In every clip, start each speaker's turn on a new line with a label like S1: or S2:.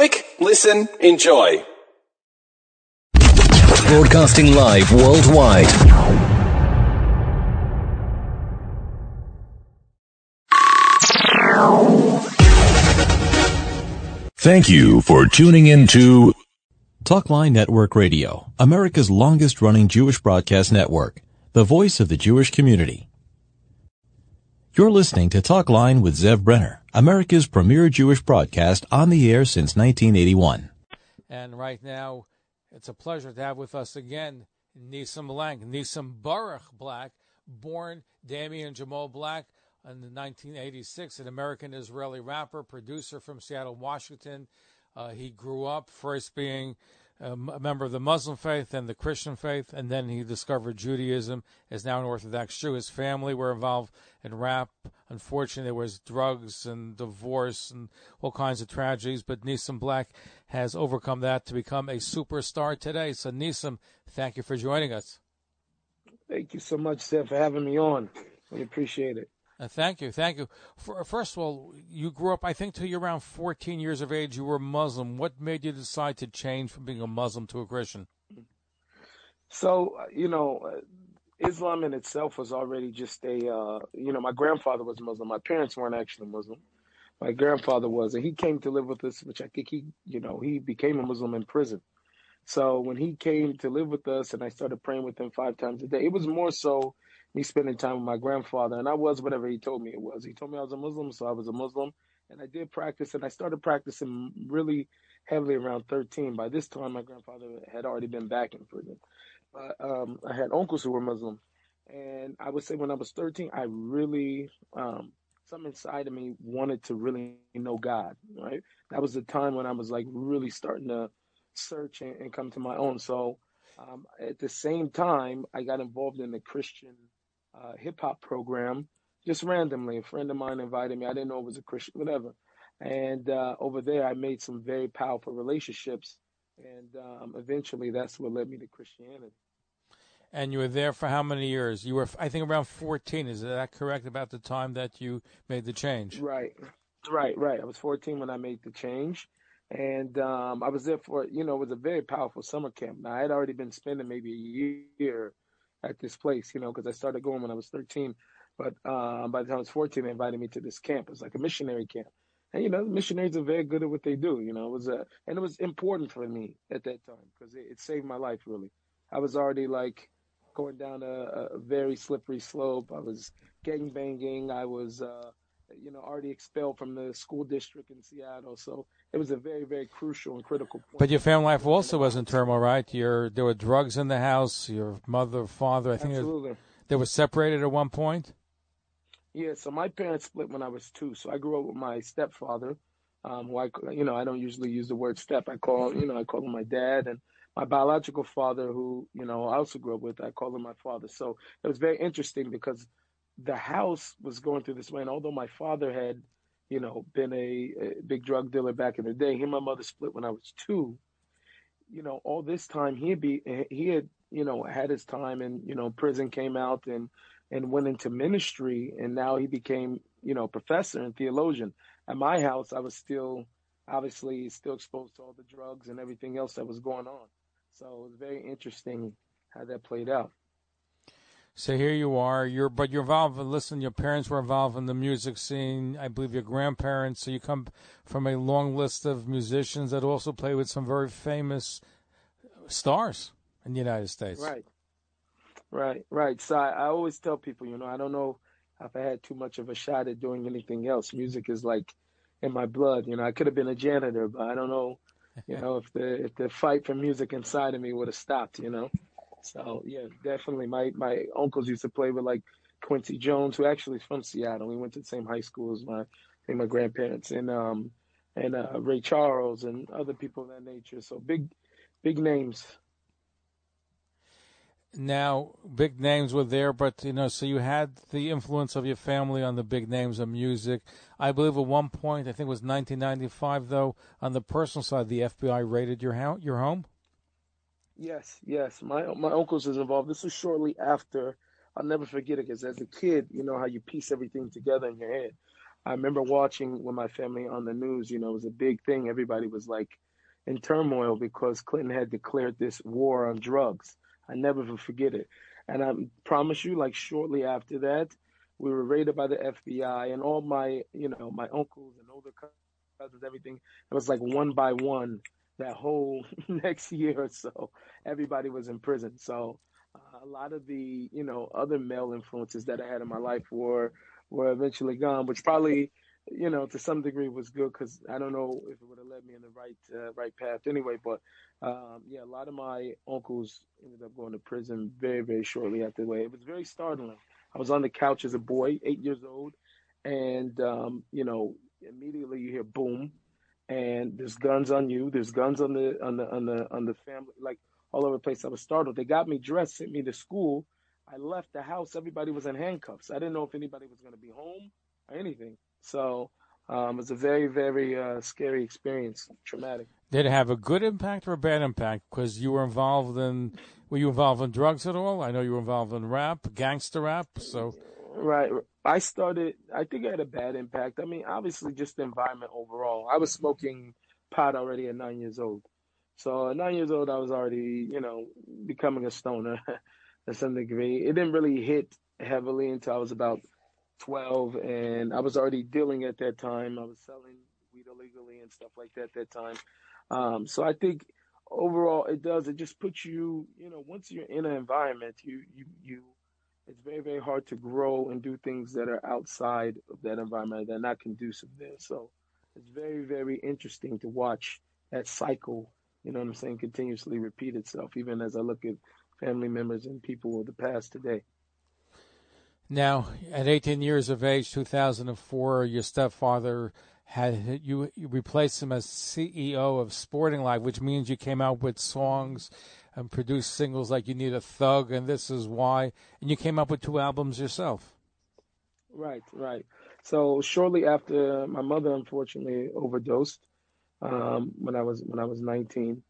S1: Click, listen, enjoy.
S2: Broadcasting live worldwide. Thank you for tuning in to
S3: Talkline Network Radio, America's longest running Jewish broadcast network, the voice of the Jewish community. You're listening to Talkline with Zev Brenner, America's premier Jewish broadcast on the air since 1981.
S4: And right now, it's a pleasure to have with us again Nissim Black, Nissim Baruch Black, born Damian Jamal Black in 1986, an American Israeli rapper, producer from Seattle, Washington. Uh, he grew up first being a member of the Muslim faith and the Christian faith, and then he discovered Judaism. Is now an Orthodox Jew. His family were involved in rap. Unfortunately, there was drugs and divorce and all kinds of tragedies. But Nissim Black has overcome that to become a superstar today. So Nissim, thank you for joining us.
S5: Thank you so much, Zev, for having me on. We appreciate it.
S4: Uh, thank you, thank you. For, first of all, you grew up, I think, till you're around 14 years of age. You were Muslim. What made you decide to change from being a Muslim to a Christian?
S5: So, uh, you know, uh, Islam in itself was already just a, uh, you know, my grandfather was Muslim. My parents weren't actually Muslim. My grandfather was, and he came to live with us, which I think he, you know, he became a Muslim in prison. So when he came to live with us and I started praying with him five times a day, it was more so me spending time with my grandfather, and I was whatever he told me it was. He told me I was a Muslim, so I was a Muslim, and I did practice, and I started practicing really heavily around 13. By this time, my grandfather had already been back in prison. But um, I had uncles who were Muslim, and I would say when I was 13, I really, um, something inside of me wanted to really know God. Right, that was the time when I was like really starting to search and, and come to my own. So. Um, at the same time, I got involved in the Christian uh, hip hop program just randomly. A friend of mine invited me. I didn't know it was a Christian, whatever. And uh, over there, I made some very powerful relationships. And um, eventually, that's what led me to Christianity.
S4: And you were there for how many years? You were, I think, around 14. Is that correct about the time that you made the change?
S5: Right, right, right. I was 14 when I made the change. And um, I was there for, you know, it was a very powerful summer camp. Now, I had already been spending maybe a year at this place, you know, because I started going when I was 13. But uh, by the time I was 14, they invited me to this camp. It was like a missionary camp. And, you know, missionaries are very good at what they do, you know. It was a, and it was important for me at that time because it, it, saved my life, really. I was already like going down a, a very slippery slope. I was gang banging. I was, uh, you know, already expelled from the school district in Seattle. So it was a very, very crucial and critical point.
S4: But your family life also was in turmoil, right? Your there were drugs in the house. Your mother, father, I think
S5: Absolutely.
S4: they were separated at one point.
S5: Yeah, so my parents split when I was two. So I grew up with my stepfather, um, who I, you know, I don't usually use the word step. I call, you know, I call him my dad, and my biological father, who you know I also grew up with, I call him my father. So it was very interesting because the house was going through this way, and although my father had you know, been a, a, big drug dealer back in the day. He and my mother split when I was two. You know, all this time he had be he had you know had his time in you know prison, came out and and went into ministry, and now he became you know professor and theologian. At my house, I was still obviously still exposed to all the drugs and everything else that was going on. So it was very interesting how that played out.
S4: So here you are. You're but you're involved. Listen, your parents were involved in the music scene. I believe your grandparents. So you come from a long list of musicians that also play with some very famous stars in the United States.
S5: Right, right, right. So I, I always tell people, you know, I don't know if I had too much of a shot at doing anything else. Music is like in my blood. You know, I could have been a janitor, but I don't know. You know, if the if the fight for music inside of me would have stopped. You know. So yeah, definitely. My my uncles used to play with like Quincy Jones, who actually is from Seattle. We went to the same high school as my and my grandparents, and um and uh, Ray Charles and other people of that nature. So big big names.
S4: Now, big names were there, but you know, so you had the influence of your family on the big names of music. I believe at one point, I think it was 1995, though, on the personal side, the FBI raided your house, your home.
S5: Yes, yes. My my uncles is involved. This was shortly after. I'll never forget it because as a kid, you know how you piece everything together in your head. I remember watching with my family on the news. You know, it was a big thing. Everybody was like in turmoil because Clinton had declared this war on drugs. I never forget it. And I promise you, like shortly after that, we were raided by the FBI, and all my, you know, my uncles and older cousins, everything. It was like one by one that whole next year or so. Everybody was in prison. So uh, a lot of the, you know, other male influences that I had in my life were were eventually gone, which probably, you know, to some degree was good because I don't know if it would have led me in the right uh, right path anyway. But um, yeah, a lot of my uncles ended up going to prison very very shortly after the way. It was very startling. I was on the couch as a boy, eight years old, and um, you know, immediately you hear boom, and there's guns on you. There's guns on the on the on the on the family, like all over the place. I was startled. They got me dressed, sent me to school. I left the house. Everybody was in handcuffs. I didn't know if anybody was going to be home or anything. So um, it was a very, very uh, scary experience, traumatic.
S4: Did it have a good impact or a bad impact? Because you were involved in, were you involved in drugs at all? I know you were involved in rap, gangster rap. So,
S5: right. I started. I think I had a bad impact. I mean, obviously, just the environment overall. I was smoking pot already at nine years old. So at nine years old, I was already, you know, becoming a stoner to some degree. It didn't really hit heavily until I was about 12, and I was already dealing at that time. I was selling weed illegally and stuff like that at that time. Um, so I think overall it does. It just puts you, you know, once you're in an environment, you you you, it's very very hard to grow and do things that are outside of that environment that are not conducive there. So it's very very interesting to watch that cycle. You know what I'm saying? Continuously repeat itself. Even as I look at family members and people of the past today.
S4: Now, at 18 years of age, 2004, your stepfather had you, you replaced him as CEO of Sporting Life, which means you came out with songs and produced singles like "You Need a Thug" and "This Is Why," and you came up with two albums yourself.
S5: Right, right. So shortly after my mother unfortunately overdosed um, when I was when I was 19,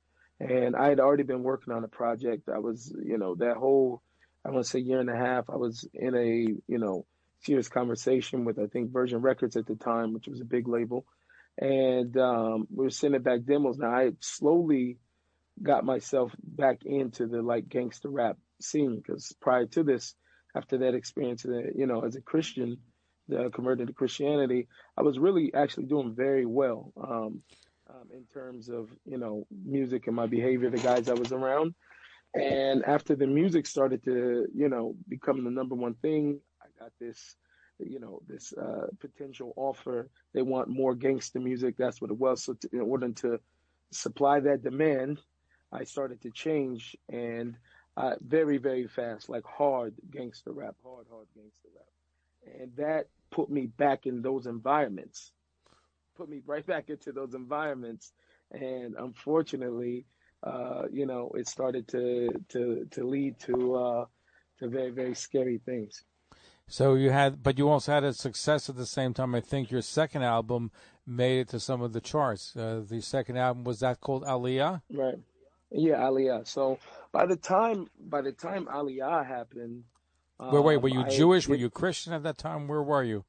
S5: and I had already been working on a project. I was, you know, that whole I want to say year and a half. I was in a you know serious conversation with I think Virgin Records at the time, which was a big label, and um, we were sending back demos. Now I slowly got myself back into the like gangster rap scene because prior to this, after that experience, uh, you know, as a Christian, uh, converted to Christianity, I was really actually doing very well um, um, in terms of you know music and my behavior, the guys I was around. And after the music started to, you know, become the number one thing, got this, you know, this uh, potential offer. They want more gangster music. That's what it was. So to, in order to supply that demand, I started to change and uh, very, very fast, like hard gangster rap, hard, hard gangster rap. And that put me back in those environments, put me right back into those environments. And unfortunately, uh, you know, it started to, to, to lead to, uh, to very, very scary things.
S4: So you had, but you also had a success at the same time. I think your second album made it to some of the charts. Uh, the second album was that called Aliyah.
S5: Right. Yeah, Aliyah. So by the time by the time Aliyah happened,
S4: wait, wait, were you um, Jewish? were you Christian at that time? Where were you?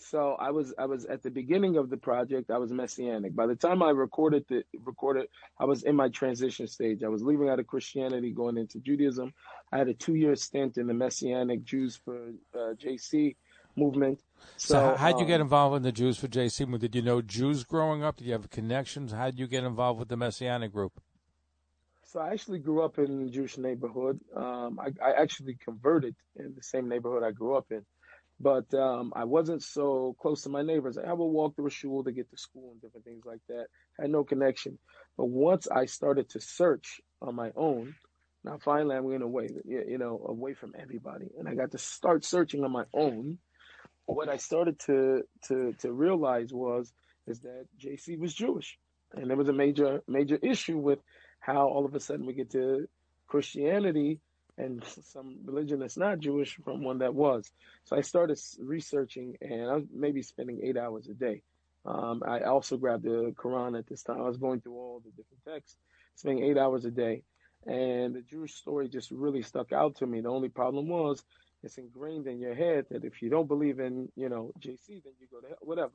S5: So I was I was at the beginning of the project. I was messianic. By the time I recorded the recorded, I was in my transition stage. I was leaving out of Christianity, going into Judaism. I had a two year stint in the Messianic Jews for uh, JC movement.
S4: So, so how did you get um, involved in the Jews for JC movement? Did you know Jews growing up? Did you have connections? How did you get involved with the Messianic group?
S5: So I actually grew up in a Jewish neighborhood. Um, I, I actually converted in the same neighborhood I grew up in but um, I wasn't so close to my neighbors. I would walk through a shul to get to school and different things like that. I had no connection. But once I started to search on my own, now finally I'm going away, you know, away from everybody, and I got to start searching on my own. What I started to to to realize was is that JC was Jewish, and there was a major major issue with how all of a sudden we get to Christianity and some religion that's not Jewish from one that was. So I started researching, and I was maybe spending eight hours a day. Um, I also grabbed the Quran at this time. I was going through all the different texts, spending eight hours a day, and the Jewish story just really stuck out to me. The only problem was it's ingrained in your head that if you don't believe in, you know, JC, then you go to hell, whatever.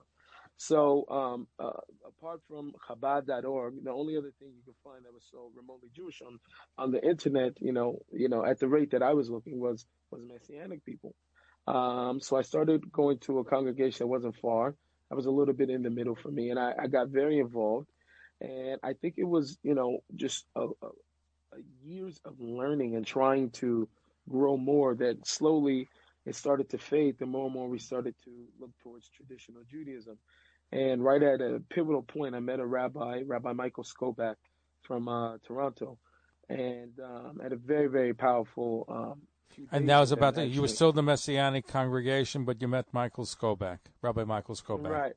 S5: So, um, uh, apart from Chabad.org, the only other thing you can find that was so remotely Jewish on, on the internet, you know, you know, at the rate that I was looking was was Messianic people. Um, so I started going to a congregation that wasn't far. I was a little bit in the middle for me, and I, I got very involved. And I think it was, you know, just a, a, a years of learning and trying to grow more that slowly it started to fade. The more and more we started to look towards traditional Judaism. And right at a pivotal point, I met a rabbi, Rabbi Michael Skobac from uh, Toronto, and um, had a very, very powerful. Um,
S4: and that was about that. You were still the Messianic congregation, but you met Michael Skobac, Rabbi Michael Skobac.
S5: Right,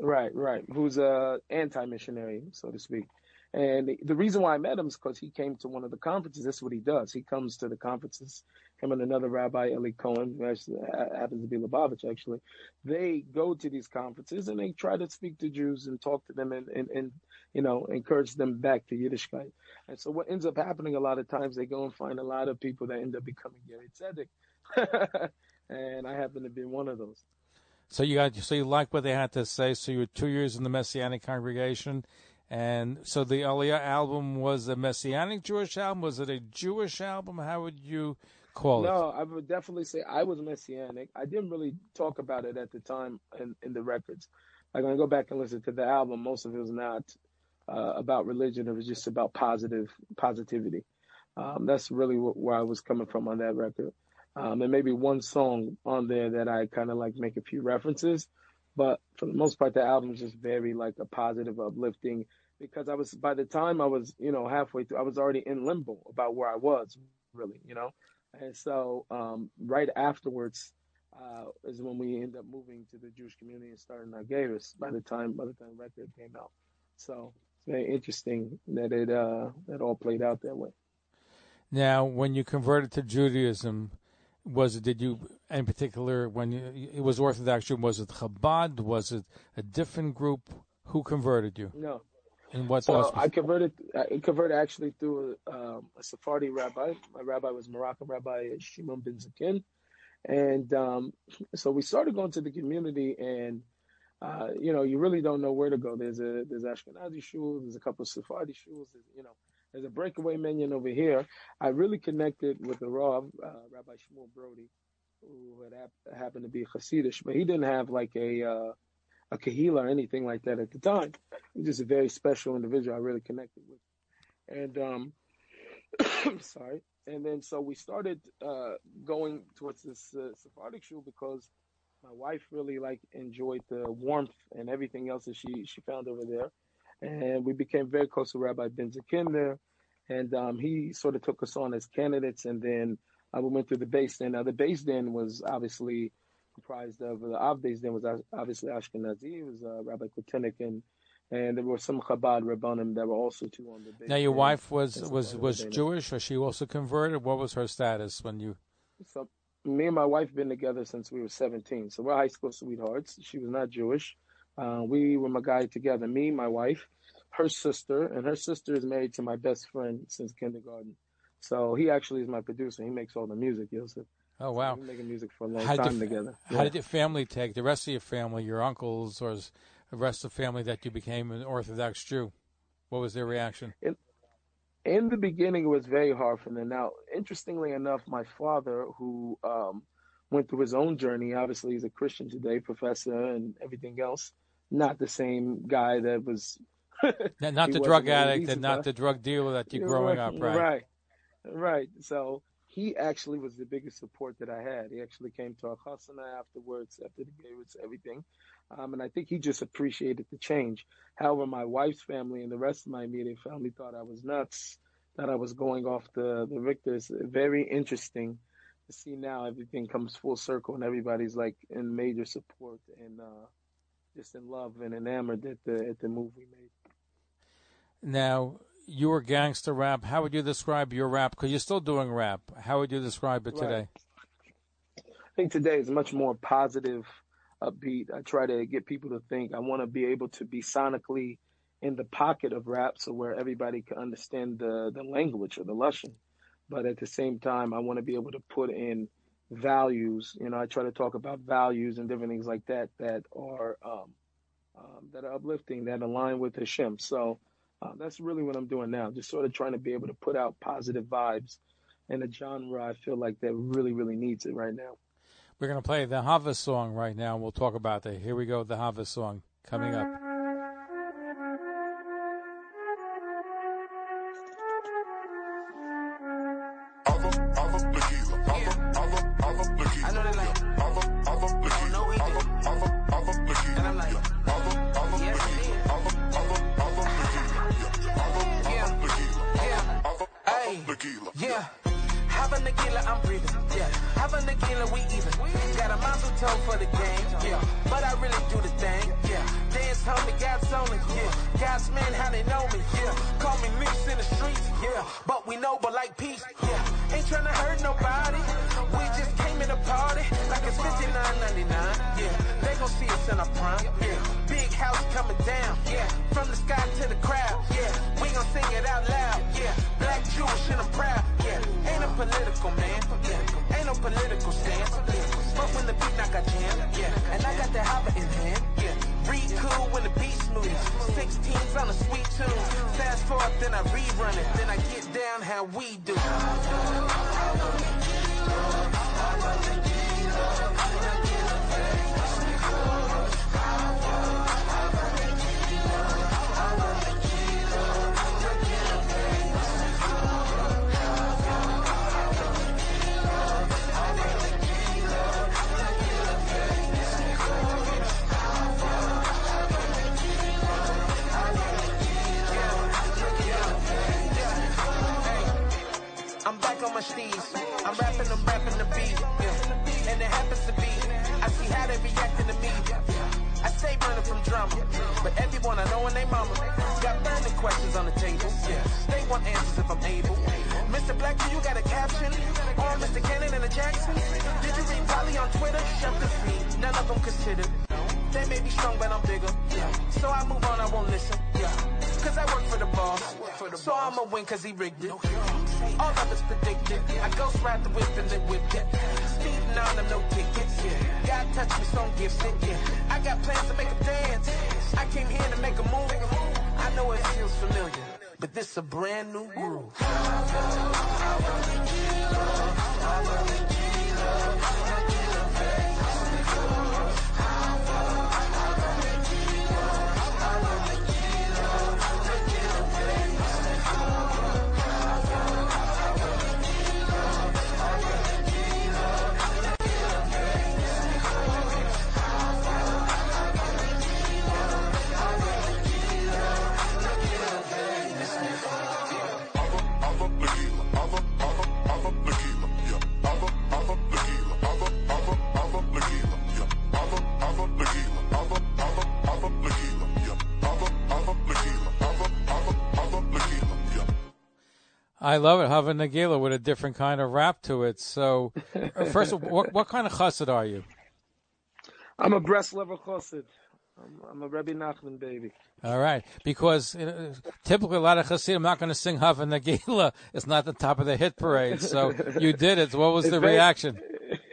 S5: right, right. Who's a anti-missionary, so to speak. And the reason why I met him is because he came to one of the conferences. That's what he does. He comes to the conferences. Him and another rabbi, Eli Cohen, who happens to be Lubavitch, actually. They go to these conferences and they try to speak to Jews and talk to them and, and, and you know, encourage them back to Yiddishkeit. And so what ends up happening a lot of times, they go and find a lot of people that end up becoming Gerei Tzedek. and I happen to be one of those.
S4: So you got so you like what they had to say. So you were two years in the Messianic congregation, and so the Aliyah album was a Messianic Jewish album. Was it a Jewish album? How would you call
S5: no,
S4: it?
S5: No, I would definitely say I was Messianic. I didn't really talk about it at the time in, in the records. Like when I go back and listen to the album, most of it was not uh, about religion. It was just about positive positivity. Um, that's really where I was coming from on that record. Um, and maybe one song on there that I kind of like make a few references, but for the most part, the album is just very like a positive, uplifting because I was by the time I was you know halfway through I was already in limbo about where I was really you know and so um, right afterwards uh, is when we end up moving to the Jewish community and starting Nageris by the time by the time record came out so it's very interesting that it uh, that all played out that way.
S4: Now, when you converted to Judaism, was it did you in particular when you, it was Orthodox? Was it Chabad? Was it a different group? Who converted you?
S5: No,
S4: and what
S5: so I converted. I converted actually through a, um, a Sephardi rabbi. My rabbi was Moroccan Rabbi Shimon Benzaquen, and um, so we started going to the community, and uh, you know, you really don't know where to go. There's a there's Ashkenazi shul, there's a couple of Sephardi shuls, you know. There's a breakaway minyan over here. I really connected with the Rav, uh, Rabbi Shmuel Brody, who had hap- happened to be Hasidish, but he didn't have like a uh, a kahila or anything like that at the time. He's just a very special individual I really connected with. And um I'm sorry. And then so we started uh going towards this uh, Sephardic shul because my wife really like enjoyed the warmth and everything else that she she found over there. And we became very close to Rabbi Benzaquen there. And um, he sort of took us on as candidates and then uh, we went through the beis din. Now the beis din was obviously comprised of the Avdes. Then was obviously Ashkenazi. It was uh, Rabbi Kotenik and and there were some Chabad Rabbanim that were also too on the base.
S4: Now your wife was was was Jewish, or she also converted? What was her status when you?
S5: So me and my wife have been together since we were 17. So we're high school sweethearts. She was not Jewish. Uh, we were Magai together. Me, my wife, her sister, and her sister is married to my best friend since kindergarten. So he actually is my producer. He makes all the music, Yosef.
S4: Oh wow!
S5: So we've been making music for a long how time
S4: your,
S5: together.
S4: How yeah. did your family take the rest of your family, your uncles, or the rest of the family that you became an Orthodox Jew? What was their reaction?
S5: In, in the beginning, it was very hard for them. Now, interestingly enough, my father, who um, went through his own journey, obviously he's a Christian today, professor and everything else. Not the same guy that was.
S4: not the drug addict and not the drug dealer that you're growing
S5: right,
S4: up, right?
S5: Right, right. So he actually was the biggest support that I had. He actually came to our afterwards, after the gates, everything. Um, and I think he just appreciated the change. However, my wife's family and the rest of my immediate family thought I was nuts, that I was going off the, the Richter's. Very interesting to see now everything comes full circle and everybody's like in major support and uh, just in love and enamored at the, at the move we made.
S4: Now, your gangster rap. How would you describe your rap? Because you're still doing rap. How would you describe it today?
S5: Right. I think today is much more positive, upbeat. I try to get people to think. I want to be able to be sonically in the pocket of rap, so where everybody can understand the the language or the lashon. But at the same time, I want to be able to put in values. You know, I try to talk about values and different things like that that are um, um, that are uplifting, that align with Hashem. So uh, that's really what I'm doing now. Just sort of trying to be able to put out positive vibes in a genre I feel like that really, really needs it right now.
S4: We're going to play the Hava song right now, and we'll talk about that. Here we go, the Hava song coming up.
S6: Political stance. But when the beat knock I jam. Yeah. And I got the hopper in hand. Yeah. Read cool when the beat smooth. 16s on a sweet tune. Fast forward, then I rerun it. Then I get down how we do. On my. I'm rapping, I'm rapping the beat. Yeah. And it happens to be, I see how they reacting to me. I say running from drama, but everyone I know and they mama got burning questions on the table. They want answers if I'm able. Mr. Black, do you got a caption? Or Mr. Cannon and the Jackson? Did you read Polly on Twitter? Shut the feet. None of them considered. They may be strong, but I'm bigger. So I move on, I won't listen. Cause I work for the boss. So I'ma win cause he rigged it. All of it's predicted. I ghost ride the whip and then whip it. Speeding on them, no tickets. Yeah. God touch me, so I'm gifted. Yeah. I got plans to make them dance. I came here to make a move. I know it feels familiar, but this a brand new groove.
S4: I love it. Hava Nagila with a different kind of rap to it. So, first of all, what, what kind of chassid are you?
S5: I'm a Breslover chassid. I'm, I'm a Rebbe Nachman baby.
S4: All right, because uh, typically a lot of Hasidim, I'm not going to sing Hava Nagila. It's not the top of the hit parade. So you did it. What was
S5: It's
S4: the
S5: very-
S4: reaction?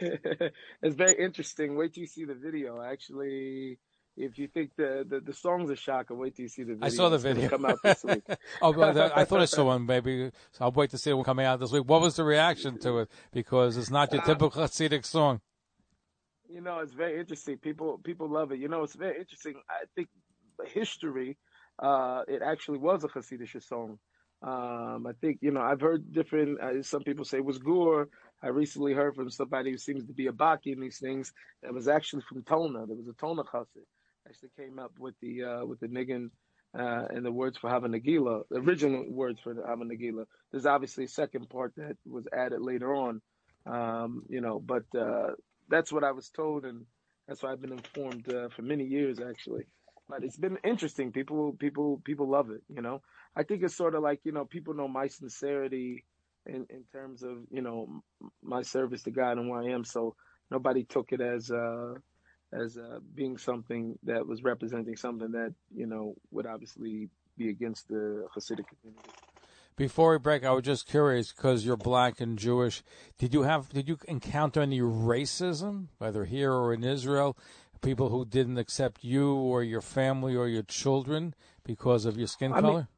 S5: it's very interesting. Wait till you see the video. Actually, if you think the, the, the song's a shocker, wait till you see the video.
S4: I saw the video.
S5: Come out this week.
S4: oh, but the- I thought I saw one, maybe. So I'll wait to see it coming out this week. What was the reaction to it? Because it's not your typical Hasidic song.
S5: You know, it's very interesting. People people love it. You know, it's very interesting. I think history, uh, it actually was a Hasidic song. Um, I think you know I've heard different. Uh, some people say it was Gore. I recently heard from somebody who seems to be a Baki in these things. That was actually from Tona. There was a Tona Chassid actually came up with the uh, with the niggin uh, and the words for Hava Nagila, the original words for the Hava Nagila. There's obviously a second part that was added later on. Um, you know, but uh, that's what I was told, and that's why I've been informed uh, for many years actually. But it's been interesting. People, people, people love it. You know, I think it's sort of like you know people know my sincerity in in terms of you know my service to God and who I am. So nobody took it as uh, as uh, being something that was representing something that you know would obviously be against the Hasidic community.
S4: Before we break, I was just curious because you're black and Jewish. Did you have did you encounter any racism, whether here or in Israel? People who didn't accept you or your family or your children because of your skin
S5: I
S4: color?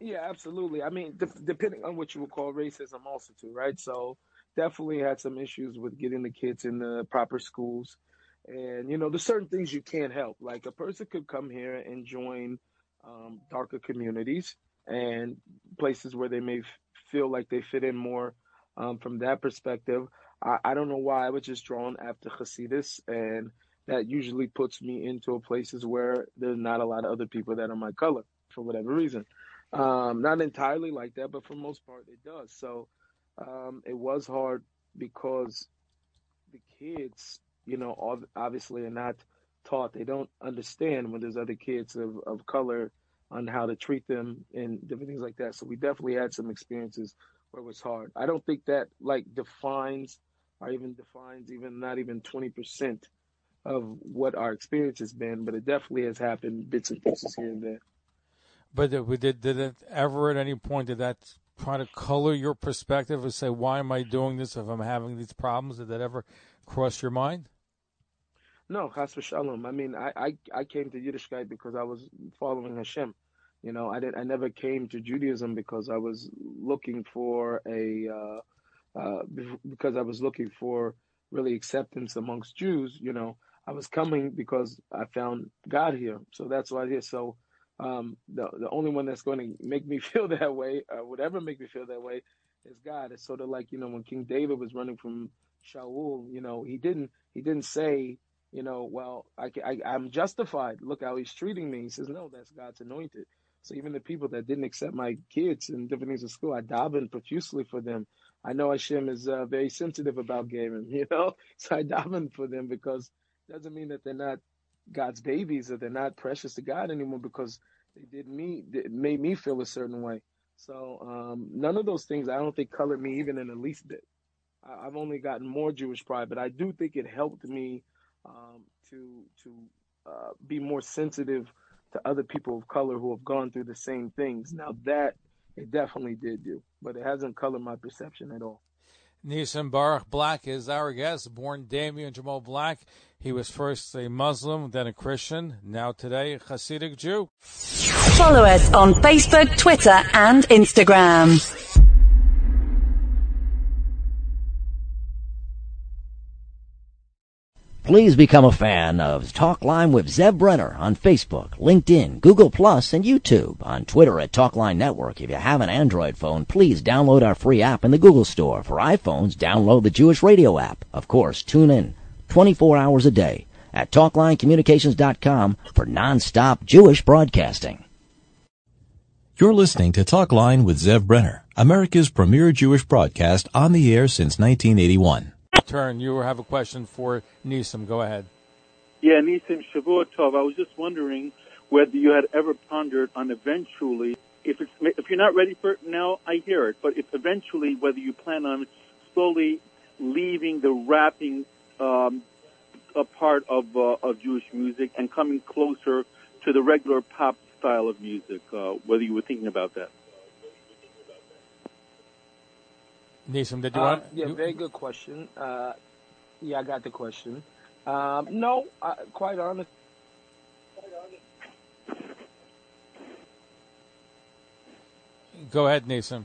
S5: Mean, yeah, absolutely. I mean, de- depending on what you would call racism, also too, right? So definitely had some issues with getting the kids in the proper schools, and you know, there's certain things you can't help. Like a person could come here and join um, darker communities and places where they may f- feel like they fit in more um, from that perspective. I, I don't know why I was just drawn after Hasidus, and that usually puts me into places where there's not a lot of other people that are my color for whatever reason. Um, not entirely like that, but for most part it does. So um, it was hard because the kids, you know, obviously are not taught. They don't understand when there's other kids of, of color on how to treat them and different things like that. So we definitely had some experiences where it was hard. I don't think that like defines or even defines even not even 20% of what our experience has been, but it definitely has happened bits and pieces here and there.
S4: But did, did it ever at any point did that try to color your perspective and say, why am I doing this if I'm having these problems? Did that ever cross your mind?
S5: No, chas v'shalom. I mean, I, I, I came to Yiddishkeit because I was following Hashem. You know, I didn't. I never came to Judaism because I was looking for a, uh, uh, because I was looking for really acceptance amongst Jews. You know, I was coming because I found God here. So that's why I did. So um, the the only one that's going to make me feel that way, or would ever make me feel that way, is God. It's sort of like you know when King David was running from Shaul. You know, he didn't he didn't say you know, well, I, I I'm justified. Look how he's treating me. He says, no, that's God's anointed. So even the people that didn't accept my kids and different things in school, I daven profusely for them. I know Hashem is uh, very sensitive about geirim, you know, so I daven for them because it doesn't mean that they're not God's babies or they're not precious to God anymore because they did me, it made me feel a certain way. So um, none of those things I don't think colored me even in the least bit. I, I've only gotten more Jewish pride, but I do think it helped me um, to to uh, be more sensitive to other people of color who have gone through the same things. Now that it definitely did do, but it hasn't colored my perception at all.
S4: Nissim Baruch Black is our guest, born Damian Jamal Black. He was first a Muslim, then a Christian, now today a Hasidic Jew.
S7: Follow us on Facebook, Twitter, and Instagram.
S8: Please become a fan of Talkline with Zev Brenner on Facebook, LinkedIn, Google Plus, and YouTube. On Twitter at Talkline Network. If you have an Android phone, please download our free app in the Google Store. For iPhones, download the Jewish Radio app. Of course, tune in 24 hours a day at TalklineCommunications.com for non-stop Jewish broadcasting.
S3: You're listening to Talkline with Zev Brenner, America's premier Jewish broadcast on the air since 1981
S4: turn. You have a question for Nisim. Go ahead.
S9: Yeah, Nisim Shavua Tov. I was just wondering whether you had ever pondered on eventually, if it's if you're not ready for it now, I hear it. But if eventually, whether you plan on slowly leaving the rapping um, a part of uh, of Jewish music and coming closer to the regular pop style of music, uh, whether you were thinking about that.
S4: Nisam, did you
S5: uh,
S4: want?
S5: Yeah,
S4: you,
S5: very good question. Uh, yeah, I got the question. Um, no, I, quite honest.
S4: Go ahead, Nisam.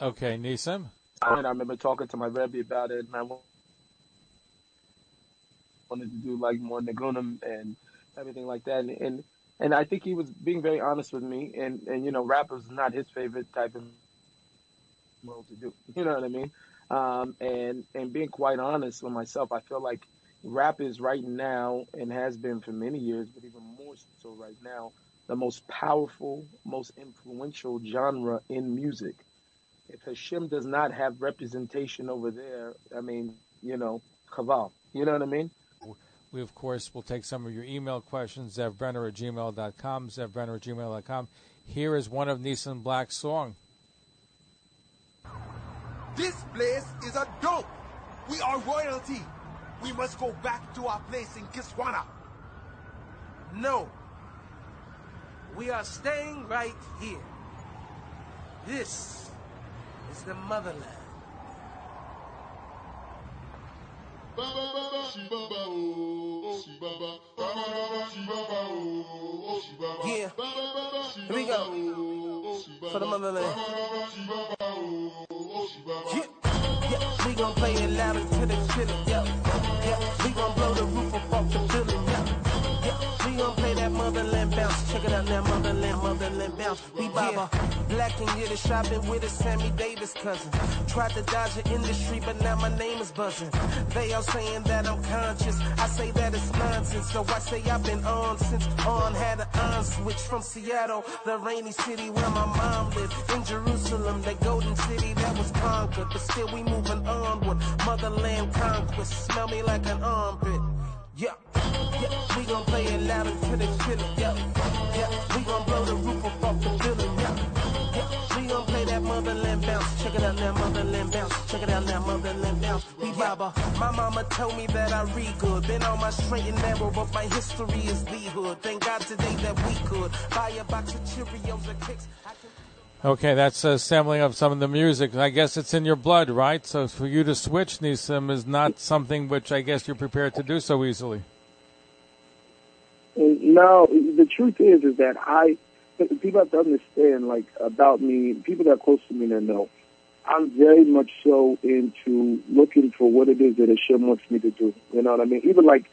S4: Okay, Nisam.
S5: I remember talking to my Rebbe about it, and I wanted to do like more niggunim and everything like that. And, and and I think he was being very honest with me. And and you know, rap was not his favorite type of role to do. You know what I mean? Um, and and being quite honest with myself, I feel like rap is right now and has been for many years, but even more so right now, the most powerful, most influential genre in music. If Hashem does not have representation over there, I mean, you know, chaval. You know what I mean?
S4: We, of course, will take some of your email questions, zevbrenner at gmail.com, zevbrenner at gmail.com. Here is one of Nissim Black's song.
S10: This place is a dope. We are royalty. We must go back to our place in Kiswana. No.
S6: We are staying right here. This is the motherland. Oh. Yeah, here we go. For the motherland. Yeah, yeah, we gon' play it loud until they feel it, yeah. Yeah, we gon' blow the roof up off the building, motherland bounce. Check it out now, motherland, motherland bounce. We baba. Black and it shopping with a Sammy Davis cousin. Tried to dodge the industry, but now my name is buzzing. They all saying that I'm conscious. I say that it's nonsense. So I say I've been on since on had an on switch from Seattle, the rainy city where my mom lived. In Jerusalem, the golden city that was conquered. But still we moving onward. Motherland conquest. Smell me like an armpit. Yeah, yeah, we gon' play it loud until they feel it. Yeah, yeah, we gon' blow the roof up off the building. Yeah, yeah, we gon' play that motherland bounce. Check it out now, motherland bounce. Check it out now, motherland bounce. We baba. My mama told me that I read good. Been on my straight and narrow, but my history is the hood. Thank God today that we could buy a box of Cheerios and kicks.
S4: Okay, that's a sampling of some of the music. I guess it's in your blood, right? So for you to switch Nisim is not something which I guess you're prepared to do so easily.
S5: No, the truth is, is that I people have to understand, like about me, people that are close to me that know, I'm very much so into looking for what it is that Hashem wants me to do. You know what I mean? Even like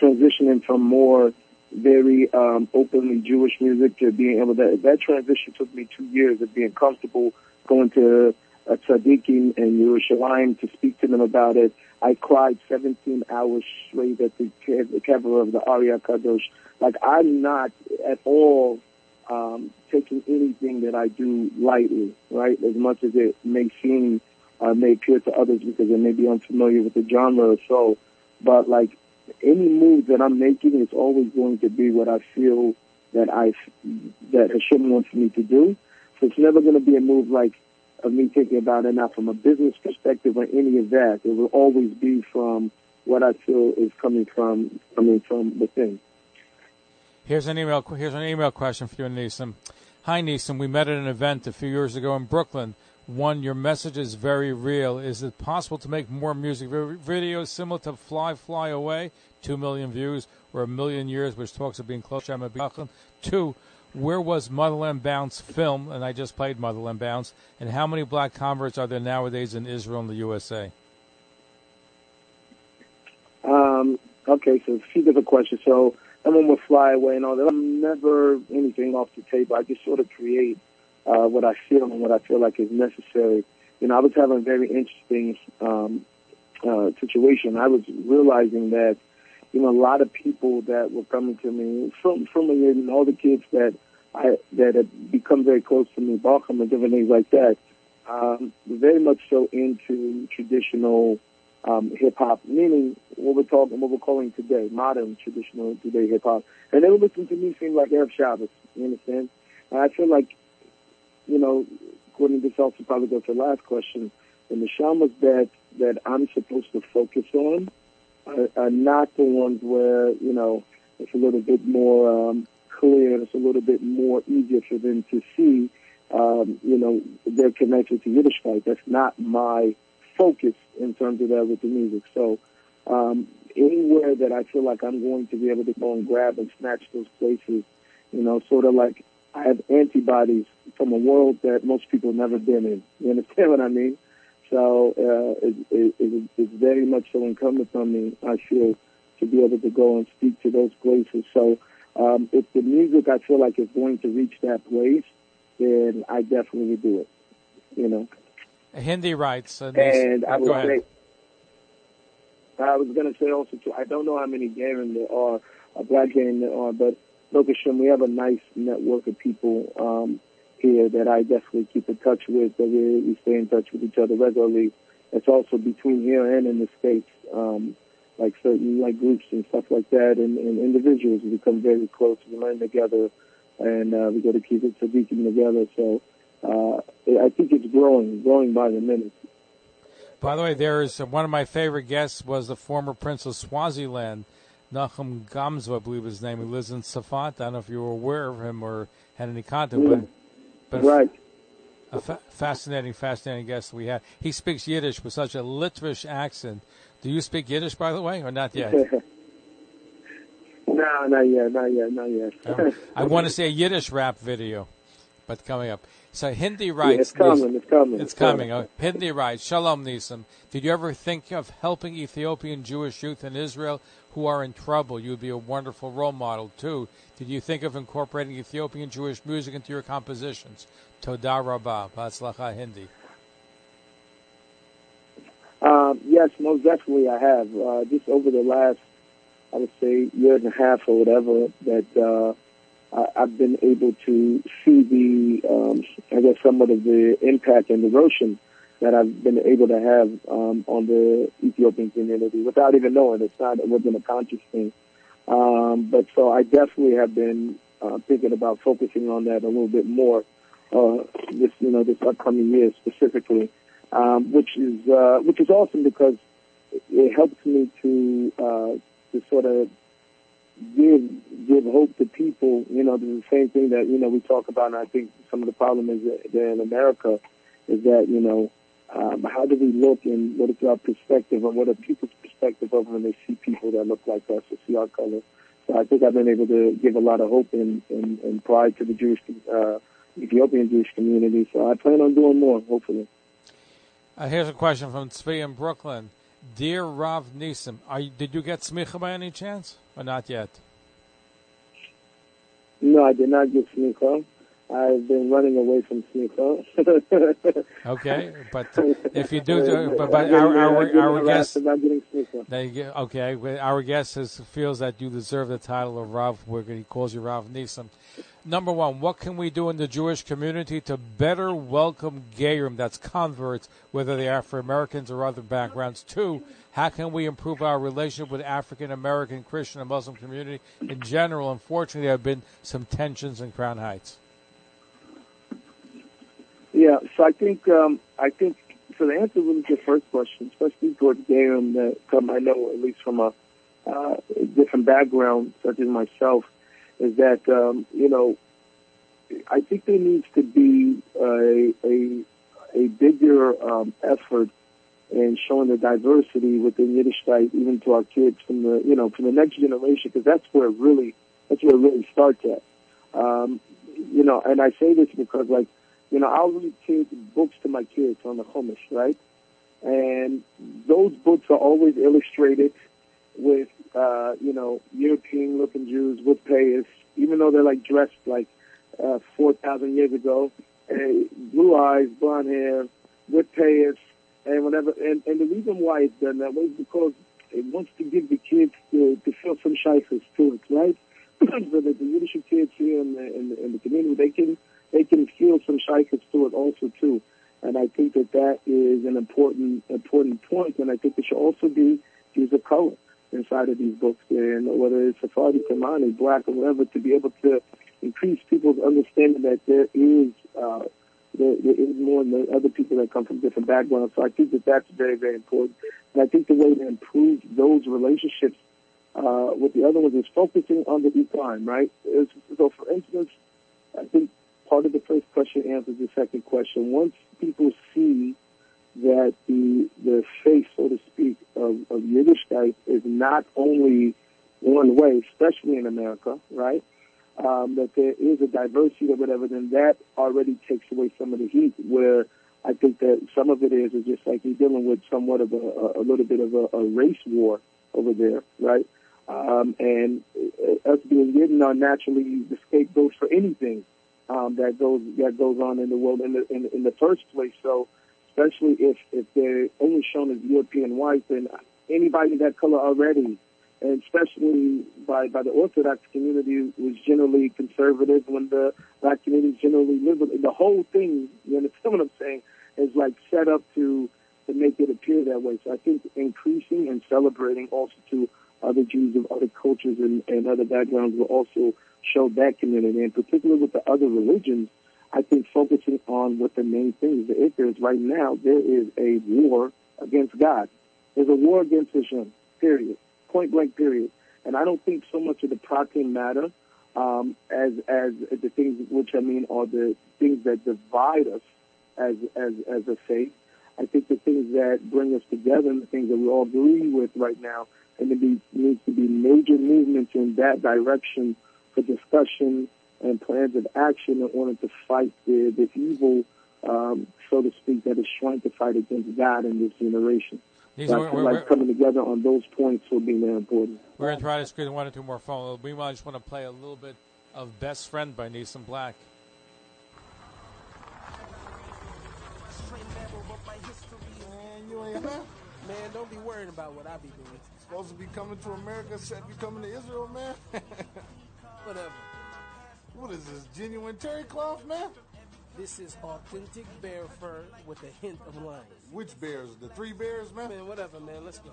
S5: transitioning from more very um, openly Jewish music to being able to. That transition took me two years of being comfortable going to a tzaddikim in Yerushalayim to speak to them about it. I cried 17 hours straight at the, the cover of the Ari HaKadosh. Like I'm not at all um, taking anything that I do lightly, right? As much as it may seem, uh, may appear to others because they may be unfamiliar with the genre or so. But like any move that I'm making is always going to be what I feel that I that Hashem wants me to do. So it's never going to be a move like of me thinking about it now from a business perspective or any of that. It will always be from what I feel is coming from coming from within.
S4: Here's an email. Here's an email question for you, Nisim. Hi, Nisim. We met at an event a few years ago in Brooklyn. One, your message is very real. Is it possible to make more music videos similar to "Fly, Fly Away"? Two million views, or a million years, which talks of being close to. Two, where was Motherland Bounce filmed? And I just played Motherland Bounce. And how many black converts are there nowadays in Israel and the USA?
S5: Um, okay, so a few different questions. So someone would fly away and all that. I'm never anything off the table. I just sort of create uh, what I feel and what I feel like is necessary. You know, I was having a very interesting um, uh, situation. I was realizing that, you know, a lot of people that were coming to me from from and all the kids that I that had become very close to me, Balkan and different things like that, um, very much so into traditional um, hip hop, meaning what we're talking, what we're calling today, modern traditional today hip hop. And they would listen to me seem like Erev Shabbos. You understand? And I feel like, you know, according to this also probably go to the last question, the neshamas that that I'm supposed to focus on are, are not the ones where you know it's a little bit more um, clear and it's a little bit more easier for them to see. Um, you know, their connection to Yiddishkeit. That's not my focus in terms of that with the music. So um, anywhere that I feel like I'm going to be able to go and grab and snatch those places, you know, sort of like I have antibodies from a world that most people have never been in. You understand what I mean? So uh, it, it, it, it's very much so incumbent on me, I feel, to be able to go and speak to those places. So um, if the music I feel like is going to reach that place, then I definitely would do it. You know.
S4: Hindi writes, uh,
S5: And I would say, I was going to say also too. I don't know how many Garen there are, uh, black Garen there are, but look, we have a nice network of people um, here that I definitely keep in touch with. That we, we stay in touch with each other regularly. It's also between here and in the states, um, like certain like groups and stuff like that, and, and individuals. We become very close. We learn together, and uh, we go to kivrei tzaddikim together. So uh, I think it's growing, growing by the minute.
S4: By the way, there is uh, one of my favorite guests was the former Prince of Swaziland, Nachum Gamzo, I believe his name. He lives in Safat. I don't know if you were aware of him or had any contact, but but
S5: right.
S4: a fa- fascinating, fascinating guest we had. He speaks Yiddish with such a Litvish accent. Do you speak Yiddish, by the way, or not yet?
S5: no, not yet, not yet, not yet.
S4: I want to see a Yiddish rap video, but coming up. So Hindi writes.
S5: Yeah, it's coming. It's coming.
S4: It's coming. Oh, Hindi writes. Shalom Nissim. Did you ever think of helping Ethiopian Jewish youth in Israel who are in trouble? You would be a wonderful role model too. Did you think of incorporating Ethiopian Jewish music into your compositions? Toda Rabbah. Batzlacha Hindi.
S5: Um, yes, most definitely I have. Uh, just over the last, I would say, year and a half or whatever, that uh, I, I've been able to see the, um, I guess, somewhat of the impact and devotion that I've been able to have um, on the Ethiopian community without even knowing. It's not, it wasn't a conscious thing. Um, but so I definitely have been uh, thinking about focusing on that a little bit more uh, this, you know, this upcoming year specifically um, which is uh, which is awesome because it helps me to uh, to sort of give give hope to people. You know, the same thing that you know we talk about, and I think some of the problem is that in America is that you know um, how do we look and what is our perspective and what are people's perspective of when they see people that look like us or see our color. So I think I've been able to give a lot of hope and, and, and pride to the Jewish uh, Ethiopian Jewish community. So I plan on doing more, hopefully.
S4: Uh, here's a question from Tzvi in Brooklyn. Dear Rav Nissim, did you get smicha by any chance, or not yet?
S5: No, I did not get smicha. I've been running away from smicha.
S4: okay, but if you do, uh, but, but our our, our guest,
S5: they
S4: okay, our guest is, feels that you deserve the title of Rav. He calls you Rav Nissim number one, what can we do in the Jewish community to better welcome Geirim, that's converts, whether they're Afro Americans or other backgrounds? Two, how can we improve our relationship with African American, Christian, and Muslim community in general? Unfortunately, there have been some tensions in Crown Heights.
S5: Yeah, so I think um, I think so. The answer really the first question, especially towards Geirim, that come I know at least from a uh, different background, such as myself is that um, you know I think there needs to be a a, a bigger um, effort in showing the diversity within Yiddishkeit, even to our kids from the you know from the next generation, because that's where really that's where it really starts at. Um, you know, and I say this because like you know I'll read kids books to my kids on the Chumash, right? And those books are always illustrated with uh, you know, European looking Jews with payas, even though they're like dressed like uh, 4,000 years ago, and blue eyes, blonde hair, with payas, and whatever. And, and the reason why it's done that way is because it wants to give the kids to, feel some shaychus to it, right? so that the Yiddish kids here in the, in the, in the community, they can, they can feel some shaychus to it also too. And I think that that is an important, important point. And I think it should also be Jews of color inside of these books, and whether it's Sephardi, Temani, Black, or whatever, to be able to increase people's understanding that there is uh, there, there is more than other people that come from different backgrounds. So I think that that's very, very important. And I think the way to improve those relationships uh, with the other ones is focusing on the decline, right? It's, so, for instance, I think part of the first question answers the second question. Once people see that the the face, so to speak, of, of Yiddishkeit is not only one way, especially in America, right? Um, that there is a diversity or whatever, then that already takes away some of the heat. Where I think that some of it is is just like you're dealing with somewhat of a, a little bit of a, a race war over there, right? Um, and us being Yidden are naturally the scapegoats for anything um, that goes that goes on in the world in the in, in the first place. So especially if if they're only shown as European white, then anybody that color already, and especially by by the Orthodox community, was generally conservative. When the black community is generally liberal, the whole thing, you understand what I'm saying, is like set up to to make it appear that way. So I think increasing and celebrating also to other Jews of other cultures and, and other backgrounds will also show that community, and particularly with the other religions I think focusing on what the main thing is. The is right now, there is a war against God. There's a war against Hashem, period. Point blank, period. And I don't think so much of the protein matter um, as as the things which I mean are the things that divide us as as as a faith. I think the things that bring us together and the things that we all agree with right now, and there be, needs to be major movements in that direction for discussion and plans of action in order to fight the, the evil, um, so to speak, that is trying to fight against God in this generation.
S4: These
S5: So
S4: are-
S5: I
S4: we're-
S5: like coming together on those points will be very important.
S4: We're going to try to squeeze one or two more phones. We might just want to play a little bit of Best Friend by Nissim Black.
S10: Man, you ain't huh?
S11: Man, don't be worried about what I be doing.
S10: Supposed to be coming to America, said you coming to Israel, man.
S11: Whatever.
S10: what is this, genuine terry cloth, man?
S11: This is authentic bear fur with a hint of lion.
S10: Which bears? The three bears, man?
S11: Man, whatever, man. Let's go.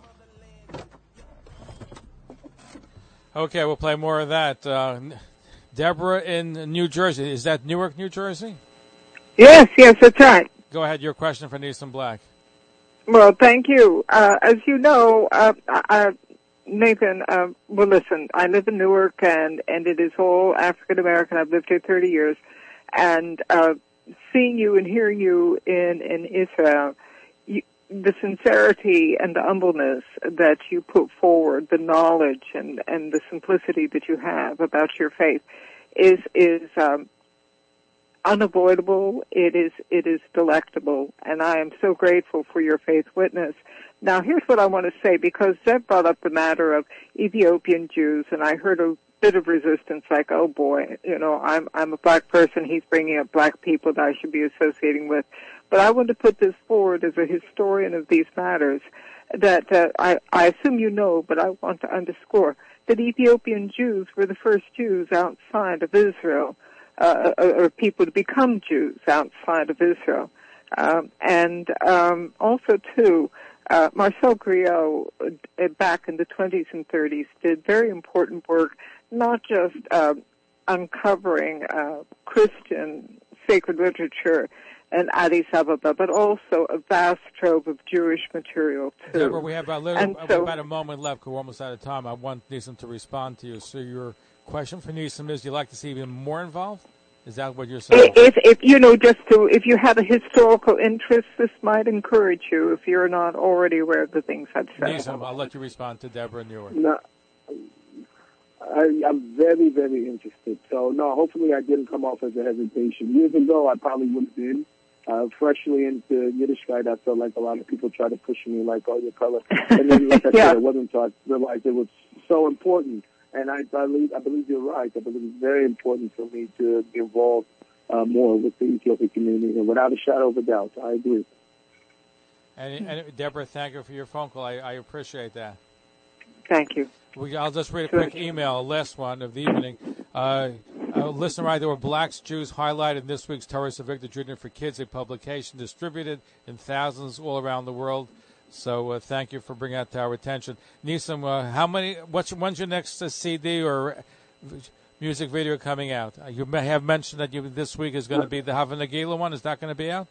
S4: Okay, we'll play more of that. Uh, Deborah in New Jersey. Is that Newark, New Jersey?
S12: Yes, yes, that's right.
S4: Go ahead. Your question for Nissim Black.
S12: Well, thank you. Uh, as you know, uh, uh, Nathan, uh, well, listen, I live in Newark, and and it is all African American. I've lived here 30 years, and uh, seeing you and hearing you in in Israel, you, the sincerity and the humbleness that you put forward, the knowledge and and the simplicity that you have about your faith, is is um, unavoidable. It is it is delectable, and I am so grateful for your faith witness. Now, here's what I want to say because Zev brought up the matter of Ethiopian Jews, and I heard a bit of resistance, like, "Oh boy, you know, I'm I'm a black person. He's bringing up black people that I should be associating with." But I want to put this forward as a historian of these matters that uh, I I assume you know, but I want to underscore that Ethiopian Jews were the first Jews outside of Israel uh, or people to become Jews outside of Israel. Um, and um, also, too, uh, Marcel Griaule, uh, back in the 20s and 30s, did very important work, not just uh, uncovering uh, Christian sacred literature in Addis Ababa, but also a vast trove of Jewish material, too.
S4: Deborah, we have about, a little,
S12: And so-
S4: about a moment left because we're almost out of time. I want Nissim to respond to you. So your question for Nissim is, do you like to see even more involved? Is that what you're saying?
S12: If, if you know, just to, if you have a historical interest, this might encourage you if you're not already aware of the things I've said.
S4: Nissim, I'll let you respond to Deborah in Newark.
S5: No, I, I'm very, very interested. So, no, hopefully I didn't come off as a hesitation. Years ago, I probably would have been. Uh, freshly into Yiddishkeit, I felt like a lot of people tried to push me, like, oh, your color. And then, like I
S12: Yeah.
S5: said, it wasn't until I realized it was so important. And I believe, I believe you're right. I believe it's very important for me to be involved uh, more with the Ethiopian community. And without a shadow of a doubt, I agree.
S4: And, and Deborah, thank you for your phone call. I, I appreciate that.
S12: Thank you.
S4: We, I'll just read a quick email, last one of the evening. Uh, uh, listen, right, there were blacks, Jews highlighted in this week's Torah Victor Jr. for Kids, a publication distributed in thousands all around the world. So uh, thank you for bringing that to our attention. Nissim, uh, how many? What's when's your next uh, CD or music video coming out? Uh, you may have mentioned that you, this week is going to be the Hava Nagila one. Is that going to be out?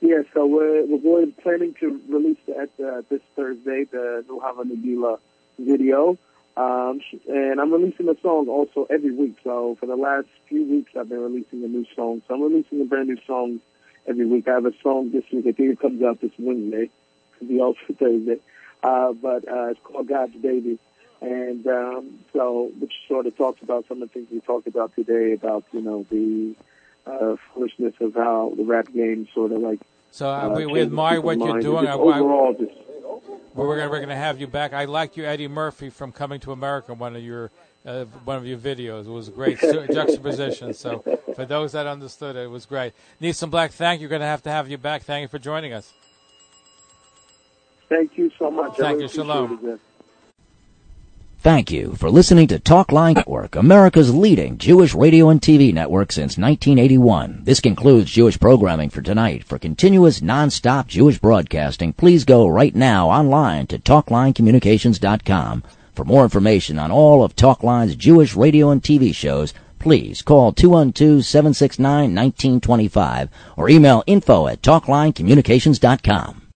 S5: Yeah, so we're, we're planning to release at uh, this Thursday the New Hava Nagila video. Um, and I'm releasing a song also every week. So for the last few weeks, I've been releasing a new song. So I'm releasing a brand new song every week. I have a song this week. I think it comes out this Wednesday. It'll be for Thursday. Uh, but uh, it's called God's Baby. And um, so, which sort of talks about some of the things we talked about today about, you know, the uh, foolishness of how the rap game sort of like
S4: So uh,
S5: uh,
S4: we, we admire what you're doing. I- I-
S5: overall, just
S4: Well, we're gonna we're gonna have you back. I like you, Eddie Murphy, from Coming to America. One of your uh, one of your videos it was a great juxtaposition. So for those that understood it, it was great. Nissim Black, thank you. We're gonna have to have you back. Thank you for joining us.
S5: Thank you so much.
S4: Thank you. Shalom.
S8: Thank you for listening to Talk Line Network, America's leading Jewish radio and TV network since 1981. This concludes Jewish programming for tonight. For continuous non-stop Jewish broadcasting, please go right now online to TalkLineCommunications.com. For more information on all of Talkline's Jewish radio and TV shows, please call 212-769-1925 or email info at TalkLineCommunications.com.